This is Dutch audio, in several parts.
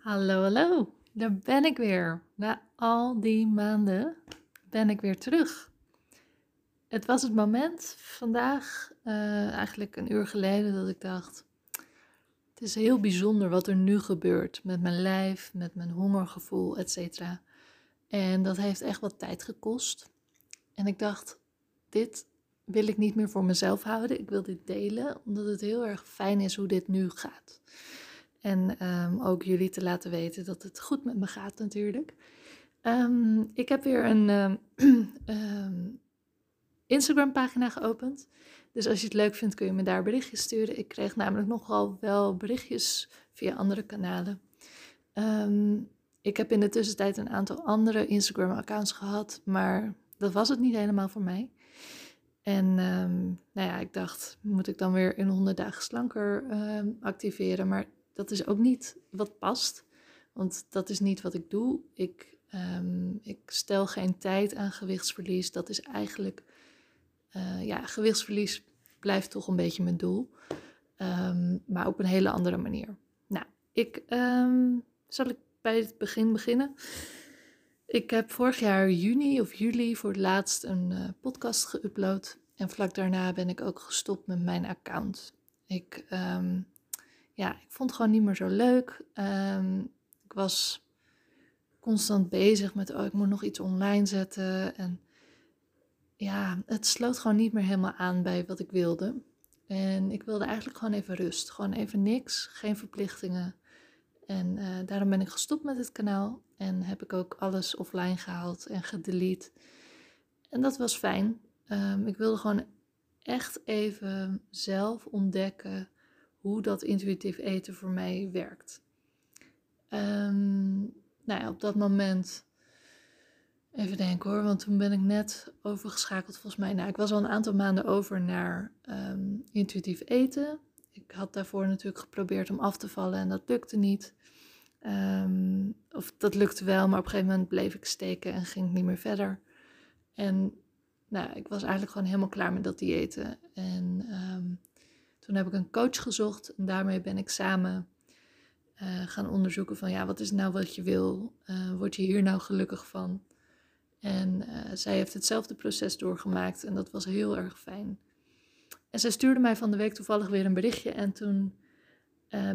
Hallo, hallo. Daar ben ik weer. Na al die maanden ben ik weer terug. Het was het moment vandaag, eh, eigenlijk een uur geleden, dat ik dacht: Het is heel bijzonder wat er nu gebeurt met mijn lijf, met mijn hongergevoel, etc. En dat heeft echt wat tijd gekost. En ik dacht: Dit wil ik niet meer voor mezelf houden. Ik wil dit delen, omdat het heel erg fijn is hoe dit nu gaat. En ehm, ook jullie te laten weten dat het goed met me gaat natuurlijk. Ehm, ik heb weer een um, Instagram pagina geopend. Dus als je het leuk vindt kun je me daar berichtjes sturen. Ik kreeg namelijk nogal wel berichtjes via andere kanalen. ik heb in de tussentijd een aantal andere Instagram accounts gehad. Maar dat was het niet helemaal voor mij. En nou ja, ik dacht, moet ik dan weer in 100 dagen slanker activeren? Maar dat is ook niet wat past. Want dat is niet wat ik doe. Ik, um, ik stel geen tijd aan gewichtsverlies. Dat is eigenlijk, uh, ja, gewichtsverlies blijft toch een beetje mijn doel. Um, maar op een hele andere manier. Nou, ik um, zal ik bij het begin beginnen. Ik heb vorig jaar juni of juli voor het laatst een uh, podcast geüpload. En vlak daarna ben ik ook gestopt met mijn account. Ik ja, ik vond het gewoon niet meer zo leuk. Ehm, ik was constant bezig met, oh, ik moet nog iets online zetten. En ja, het sloot gewoon niet meer helemaal aan bij wat ik wilde. En ik wilde eigenlijk gewoon even rust. Gewoon even niks, geen verplichtingen. En uh, daarom ben ik gestopt met het kanaal. En heb ik ook alles offline gehaald en gedelete. En dat was fijn. Um, ik wilde gewoon echt even zelf ontdekken hoe dat intuïtief eten voor mij werkt. Um, nou ja, op dat moment, even denken hoor, want toen ben ik net overgeschakeld volgens mij. Nou, ik was al een aantal maanden over naar um, intuïtief eten. Ik had daarvoor natuurlijk geprobeerd om af te vallen en dat lukte niet. Um, of dat lukte wel, maar op een gegeven moment bleef ik steken en ging ik niet meer verder. En nou, ik was eigenlijk gewoon helemaal klaar met dat diëten. En toen heb ik een coach gezocht en daarmee ben ik samen uh, gaan onderzoeken van ja, wat is nou wat je wil? Uh, word je hier nou gelukkig van? En uh, zij heeft hetzelfde proces doorgemaakt en dat was heel erg fijn. En zij stuurde mij van de week toevallig weer een berichtje en toen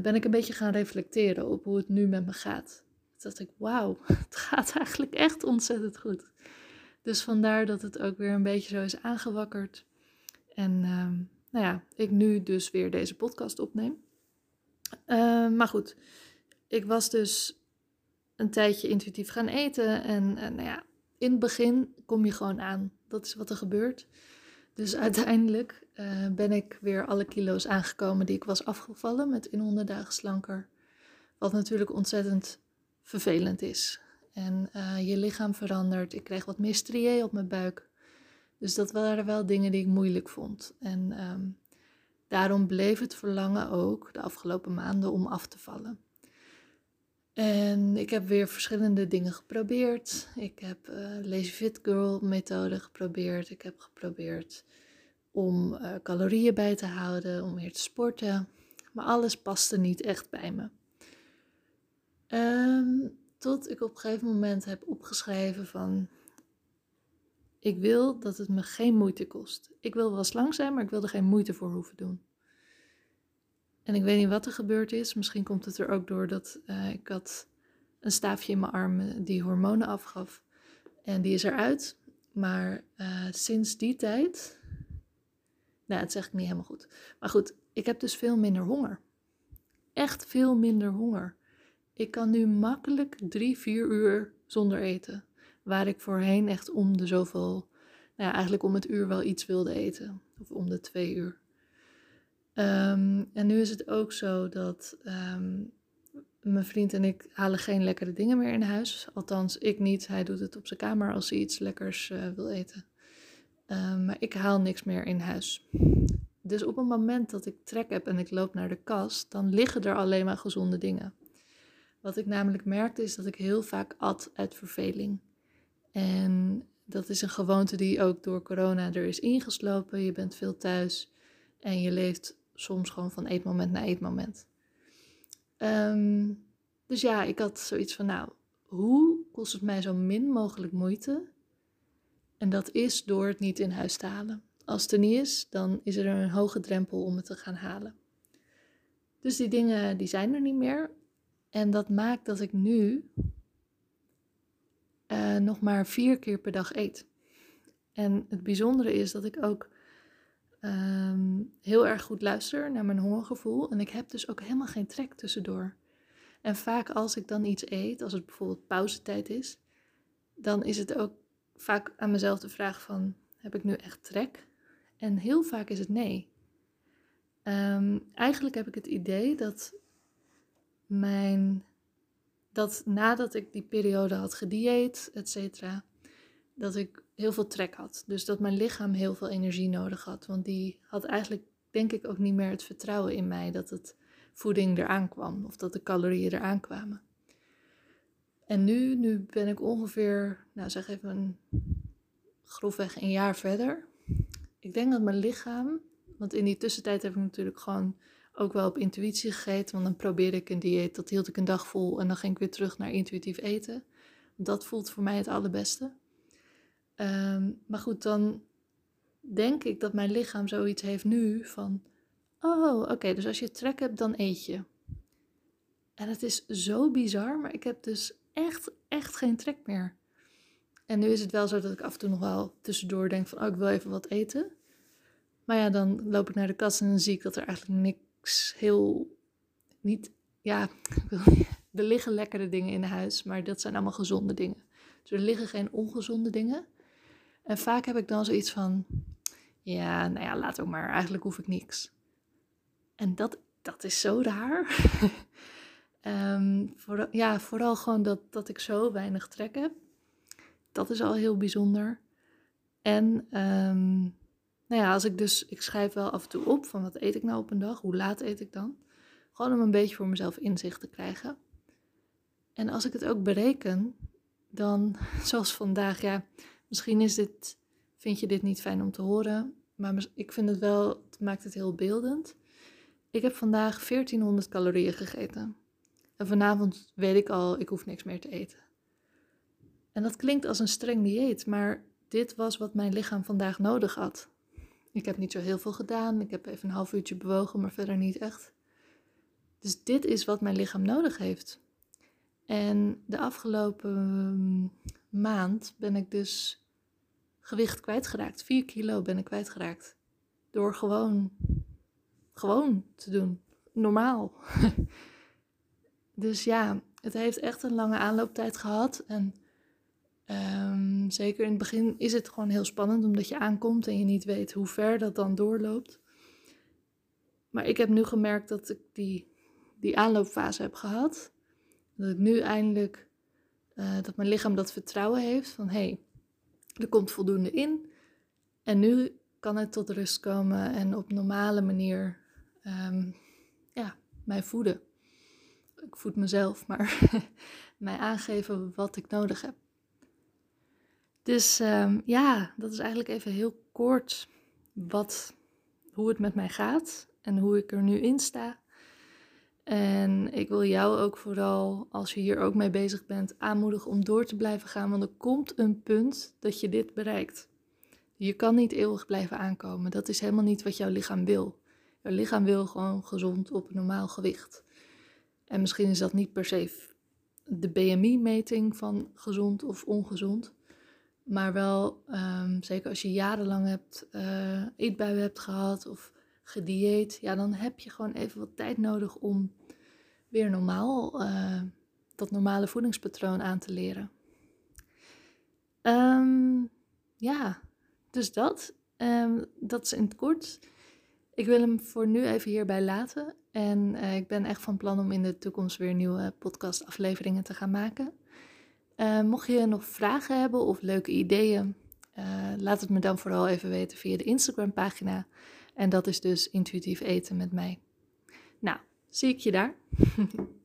ben ik een beetje gaan reflecteren op hoe het nu met me gaat. Toen dacht ik, wauw, het gaat eigenlijk echt ontzettend goed. Dus vandaar dat het ook weer een beetje zo is aangewakkerd. En ehm, nou ja, ik nu dus weer deze podcast opneem. Uh, maar goed, ik was dus een tijdje intuïtief gaan eten. En, en nou ja, in het begin kom je gewoon aan. Dat is wat er gebeurt. Dus uiteindelijk uh, ben ik weer alle kilo's aangekomen die ik was afgevallen met in 100 dagen slanker. Wat natuurlijk ontzettend vervelend is. En uh, je lichaam verandert. Ik kreeg wat meer strié op mijn buik. Dus dat waren wel dingen die ik moeilijk vond. En um, daarom bleef het verlangen ook de afgelopen maanden om af te vallen. En ik heb weer verschillende dingen geprobeerd. Ik heb uh, Lazy Fit Girl methode geprobeerd. Ik heb geprobeerd om uh, calorieën bij te houden, om meer te sporten. Maar alles paste niet echt bij me. Um, tot ik op een gegeven moment heb opgeschreven van ik wil dat het me geen moeite kost. Ik wil wel slank zijn, maar ik wil er geen moeite voor hoeven doen. En ik weet niet wat er gebeurd is. Misschien komt het er ook door dat uh, ik had een staafje in mijn arm die hormonen afgaf. En die is eruit. Maar uh, sinds die tijd. Nou, dat zeg ik niet helemaal goed. Maar goed, ik heb dus veel minder honger. Echt veel minder honger. Ik kan nu makkelijk drie, vier uur zonder eten. Waar ik voorheen echt om de zoveel, nou ja, eigenlijk om het uur wel iets wilde eten. Of om de twee uur. Um, en nu is het ook zo dat um, mijn vriend en ik halen geen lekkere dingen meer in huis. Althans, ik niet. Hij doet het op zijn kamer als hij iets lekkers uh, wil eten. Um, maar ik haal niks meer in huis. Dus op het moment dat ik trek heb en ik loop naar de kast, dan liggen er alleen maar gezonde dingen. Wat ik namelijk merkte is dat ik heel vaak at uit verveling. En dat is een gewoonte die ook door corona er is ingeslopen. Je bent veel thuis en je leeft soms gewoon van eetmoment naar eetmoment. Um, dus ja, ik had zoiets van, nou, hoe kost het mij zo min mogelijk moeite? En dat is door het niet in huis te halen. Als het er niet is, dan is er een hoge drempel om het te gaan halen. Dus die dingen die zijn er niet meer. En dat maakt dat ik nu uh, nog maar vier keer per dag eet. En het bijzondere is dat ik ook um, heel erg goed luister naar mijn hongergevoel. En ik heb dus ook helemaal geen trek tussendoor. En vaak als ik dan iets eet, als het bijvoorbeeld pauzetijd is, dan is het ook vaak aan mezelf de vraag van, heb ik nu echt trek? En heel vaak is het nee. Um, eigenlijk heb ik het idee dat mijn, dat nadat ik die periode had gedieet, et cetera, dat ik heel veel trek had. Dus dat mijn lichaam heel veel energie nodig had. Want die had eigenlijk, denk ik, ook niet meer het vertrouwen in mij dat het voeding eraan kwam of dat de calorieën eraan kwamen. En nu, nu ben ik ongeveer, nou zeg even een, grofweg een jaar verder. Ik denk dat mijn lichaam, want in die tussentijd heb ik natuurlijk gewoon ook wel op intuïtie gegeten. Want dan probeerde ik een dieet, dat hield ik een dag vol en dan ging ik weer terug naar intuïtief eten. Dat voelt voor mij het allerbeste. Ehm, maar goed, dan denk ik dat mijn lichaam zoiets heeft nu van, oh oké, dus als je trek hebt, dan eet je. En het is zo bizar, maar ik heb dus echt, echt geen trek meer. En nu is het wel zo dat ik af en toe nog wel tussendoor denk van, oh ik wil even wat eten. Maar ja, dan loop ik naar de kast en dan zie ik dat er eigenlijk niks heel, niet, ja, er liggen lekkere dingen in huis, maar dat zijn allemaal gezonde dingen. Dus er liggen geen ongezonde dingen. En vaak heb ik dan zoiets van, ja, nou ja, laat ook maar, eigenlijk hoef ik niks. En dat, dat is zo raar. um, voor, ja, vooral gewoon dat, dat ik zo weinig trek heb. Dat is al heel bijzonder. En um, nou ja, als ik dus, ik schrijf wel af en toe op van wat eet ik nou op een dag, hoe laat eet ik dan? Gewoon om een beetje voor mezelf inzicht te krijgen. En als ik het ook bereken, dan, zoals vandaag, ja, Misschien is dit, vind je dit niet fijn om te horen, maar ik vind het wel, het maakt het heel beeldend. Ik heb vandaag 1400 calorieën gegeten. En vanavond weet ik al, ik hoef niks meer te eten. En dat klinkt als een streng dieet, maar dit was wat mijn lichaam vandaag nodig had. Ik heb niet zo heel veel gedaan. Ik heb even een half uurtje bewogen, maar verder niet echt. Dus dit is wat mijn lichaam nodig heeft. En de afgelopen maand ben ik dus gewicht kwijtgeraakt. 4 kilo ben ik kwijtgeraakt. Door gewoon, gewoon te doen. Normaal. dus ja, het heeft echt een lange aanlooptijd gehad. En um, zeker in het begin is het gewoon heel spannend omdat je aankomt en je niet weet hoe ver dat dan doorloopt. Maar ik heb nu gemerkt dat ik die, die aanloopfase heb gehad. Dat ik nu eindelijk, uh, dat mijn lichaam dat vertrouwen heeft van hé, hey, er komt voldoende in. En nu kan het tot rust komen en op normale manier um, ja, mij voeden. Ik voed mezelf, maar mij aangeven wat ik nodig heb. Dus um, ja, dat is eigenlijk even heel kort wat, hoe het met mij gaat en hoe ik er nu in sta. En ik wil jou ook vooral, als je hier ook mee bezig bent, aanmoedigen om door te blijven gaan. Want er komt een punt dat je dit bereikt. Je kan niet eeuwig blijven aankomen. Dat is helemaal niet wat jouw lichaam wil. Jouw lichaam wil gewoon gezond op een normaal gewicht. En misschien is dat niet per se de BMI-meting van gezond of ongezond. Maar wel, um, zeker als je jarenlang hebt, uh, eetbuien hebt gehad of gedieet, ja, dan heb je gewoon even wat tijd nodig om weer normaal, uh, dat normale voedingspatroon aan te leren. Um, ja, dus dat. Um, dat is in het kort. Ik wil hem voor nu even hierbij laten. En uh, ik ben echt van plan om in de toekomst weer nieuwe podcastafleveringen te gaan maken. Uh, mocht je nog vragen hebben of leuke ideeën, laat het me dan vooral even weten via de Instagram pagina. En dat is dus intuïtief eten met mij. Nou, zie ik je daar.